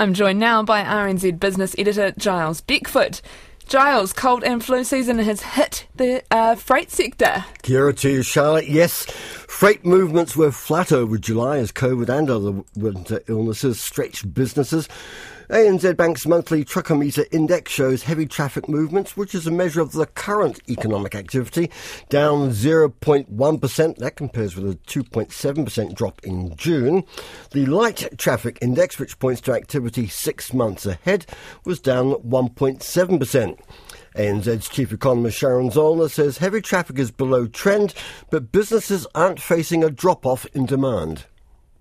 I'm joined now by RNZ business editor Giles Beckford. Giles, cold and flu season has hit the uh, freight sector. Kia to you, Charlotte. Yes, freight movements were flat over July as COVID and other winter illnesses stretched businesses. ANZ Bank's monthly truckometer index shows heavy traffic movements, which is a measure of the current economic activity, down 0.1%. That compares with a 2.7% drop in June. The light traffic index, which points to activity six months ahead, was down 1.7%. ANZ's chief economist Sharon Zollner says heavy traffic is below trend, but businesses aren't facing a drop off in demand.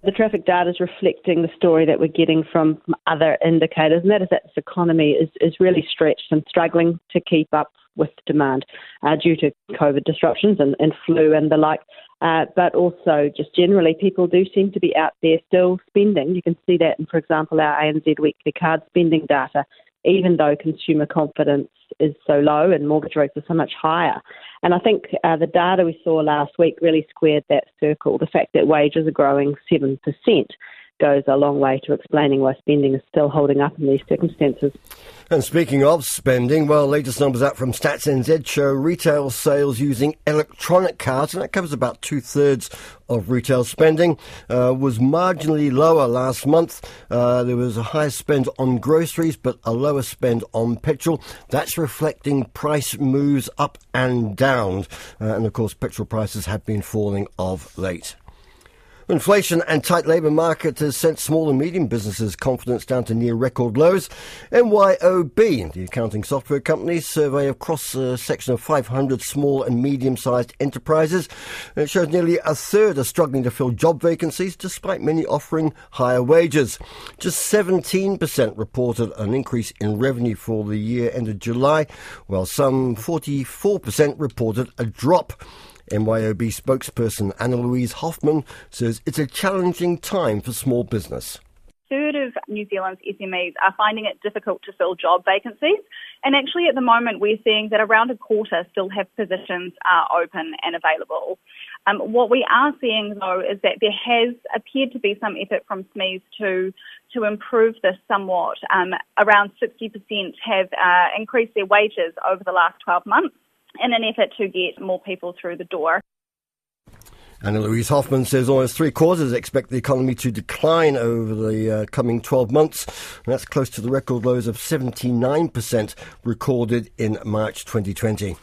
The traffic data is reflecting the story that we're getting from other indicators, and that is that this economy is, is really stretched and struggling to keep up with demand uh, due to COVID disruptions and, and flu and the like. Uh, but also, just generally, people do seem to be out there still spending. You can see that in, for example, our ANZ weekly card spending data even though consumer confidence is so low and mortgage rates are so much higher. And I think uh, the data we saw last week really squared that circle. The fact that wages are growing 7% goes a long way to explaining why spending is still holding up in these circumstances. And speaking of spending, well, latest numbers out from Stats NZ show retail sales using electronic cards, and that covers about two thirds of retail spending, uh, was marginally lower last month. Uh, there was a higher spend on groceries, but a lower spend on petrol. That's reflecting price moves up and down. Uh, and of course, petrol prices have been falling of late. Inflation and tight labour market has sent small and medium businesses confidence down to near record lows. MYOB, the accounting software company, survey of cross uh, section of 500 small and medium sized enterprises. It shows nearly a third are struggling to fill job vacancies despite many offering higher wages. Just 17% reported an increase in revenue for the year ended July, while some 44% reported a drop. MYOB spokesperson Anna Louise Hoffman says it's a challenging time for small business. third of New Zealand's SMEs are finding it difficult to fill job vacancies. And actually, at the moment, we're seeing that around a quarter still have positions open and available. Um, what we are seeing, though, is that there has appeared to be some effort from SMEs to to improve this somewhat. Um, around 60% have uh, increased their wages over the last 12 months in an effort to get more people through the door. Anna Louise Hoffman says almost three quarters expect the economy to decline over the uh, coming 12 months. And that's close to the record lows of 79% recorded in March 2020.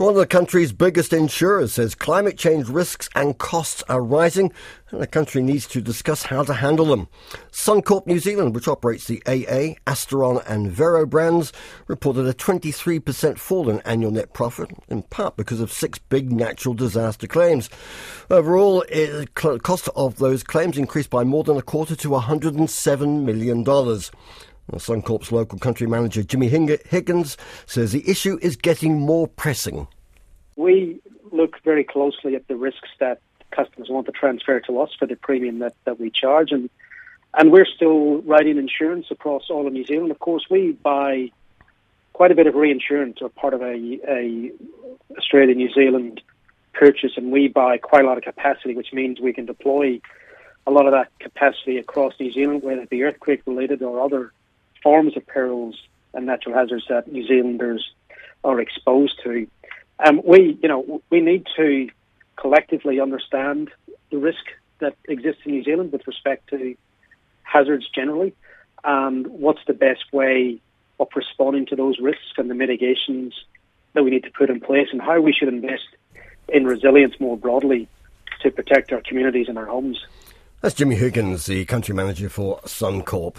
One of the country's biggest insurers says climate change risks and costs are rising and the country needs to discuss how to handle them. Suncorp New Zealand, which operates the AA, Asteron and Vero brands, reported a 23% fall in annual net profit, in part because of six big natural disaster claims. Overall, the cost of those claims increased by more than a quarter to $107 million. Suncorp's local country manager Jimmy Higgins says the issue is getting more pressing. We look very closely at the risks that customers want to transfer to us for the premium that, that we charge, and and we're still writing insurance across all of New Zealand. Of course, we buy quite a bit of reinsurance or part of a, a Australia New Zealand purchase, and we buy quite a lot of capacity, which means we can deploy a lot of that capacity across New Zealand, whether it be earthquake related or other forms of perils and natural hazards that New Zealanders are exposed to. Um, we, you know, we need to collectively understand the risk that exists in New Zealand with respect to hazards generally, and what's the best way of responding to those risks and the mitigations that we need to put in place, and how we should invest in resilience more broadly to protect our communities and our homes. That's Jimmy Higgins, the country manager for Suncorp.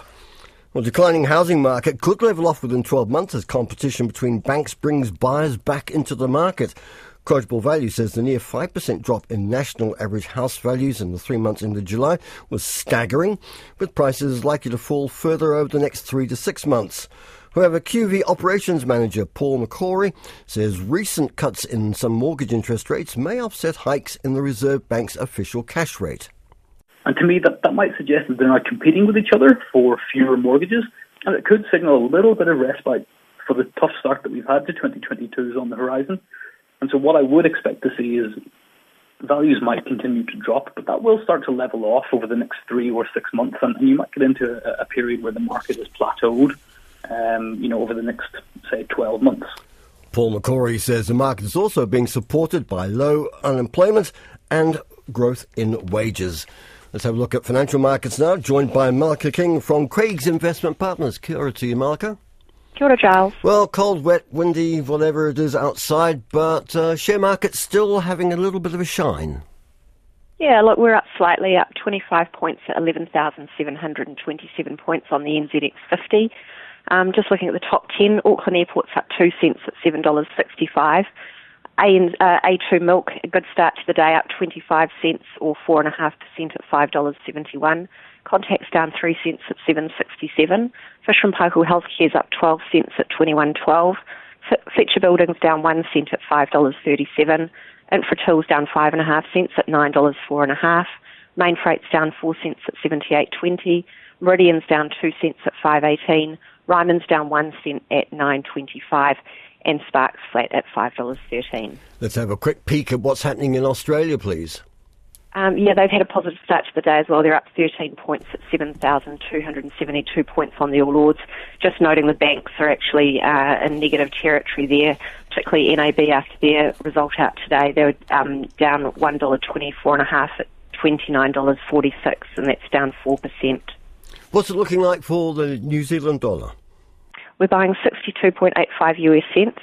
Well, declining housing market could level off within 12 months as competition between banks brings buyers back into the market. Quotable Value says the near 5% drop in national average house values in the three months into July was staggering, with prices likely to fall further over the next three to six months. However, QV operations manager Paul McCrory says recent cuts in some mortgage interest rates may offset hikes in the Reserve Bank's official cash rate. And to me, that, that might suggest that they're not competing with each other for fewer mortgages, and it could signal a little bit of respite for the tough start that we've had to 2022 is on the horizon. And so, what I would expect to see is values might continue to drop, but that will start to level off over the next three or six months, and, and you might get into a, a, period where the market is plateaued, um, you know, over the next, say, 12 months. Paul McCrory says the market is also being supported by low unemployment and growth in wages. Let's have a look at financial markets now, joined by Malika King from Craig's Investment Partners. Kia ora to you, Malika. Kia ora, Giles. Well, cold, wet, windy, whatever it is outside, but uh, share market's still having a little bit of a shine. Yeah, look, we're up slightly, up 25 points at 11,727 points on the NZX 50. Um, just looking at the top 10, Auckland Airport's up 2 cents at $7.65. Uh, A2 milk, a good start to the day, up 25 cents or 4.5% at $5.71. Contact's down 3 cents at 7.67. Fisher & Paykel Healthcare's up 12 cents at 21.12. Fletcher Building's down 1 cent at $5.37. Infratil's down 5.5 cents at $9.04.5. Mainfreight's down 4 cents at 78.20. Meridian's down 2 cents at 5.18. Ryman's down 1 cent at 9.25 and Spark's flat at $5.13. Let's have a quick peek at what's happening in Australia, please. Um, yeah, they've had a positive start to the day as well. They're up 13 points at 7,272 points on the All Ords. Just noting the banks are actually uh, in negative territory there, particularly NAB after their result out today. They were um, down $1.24 and a half at $29.46, and that's down 4%. What's it looking like for the New Zealand dollar? We're buying 62.85 US cents,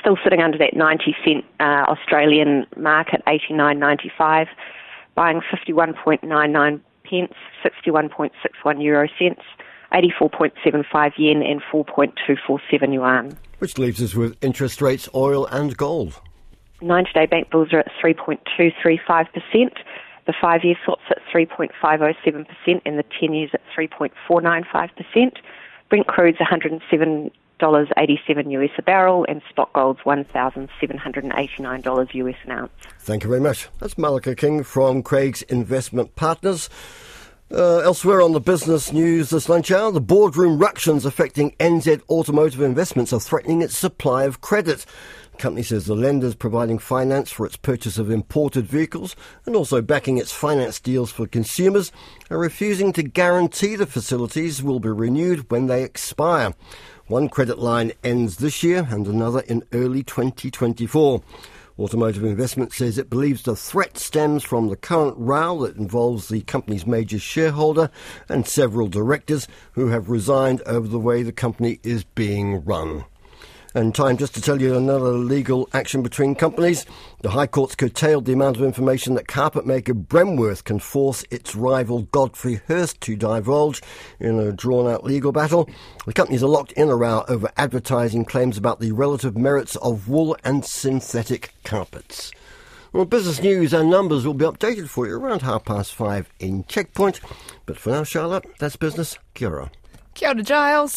still sitting under that 90 cent uh, Australian mark at 89.95. Buying 51.99 pence, 61.61 euro cents, 84.75 yen, and 4.247 yuan. Which leaves us with interest rates, oil, and gold. 90 day bank bills are at 3.235%. The five year swaps at 3.507%, and the 10 years at 3.495%. Brent crude's $107.87 US a barrel, and spot gold's $1,789 US an ounce. Thank you very much. That's Malika King from Craig's Investment Partners. Uh, elsewhere on the business news this lunch hour, the boardroom ructions affecting NZ Automotive Investments are threatening its supply of credit. Company says the lenders providing finance for its purchase of imported vehicles and also backing its finance deals for consumers are refusing to guarantee the facilities will be renewed when they expire. One credit line ends this year and another in early 2024. Automotive Investment says it believes the threat stems from the current row that involves the company's major shareholder and several directors who have resigned over the way the company is being run. And time just to tell you another legal action between companies. The High Court's curtailed the amount of information that carpet maker Bremworth can force its rival Godfrey Hirst to divulge in a drawn out legal battle. The companies are locked in a row over advertising claims about the relative merits of wool and synthetic carpets. Well, business news and numbers will be updated for you around half past five in Checkpoint. But for now, Charlotte, that's business. Kia ora. Kia ora, Giles.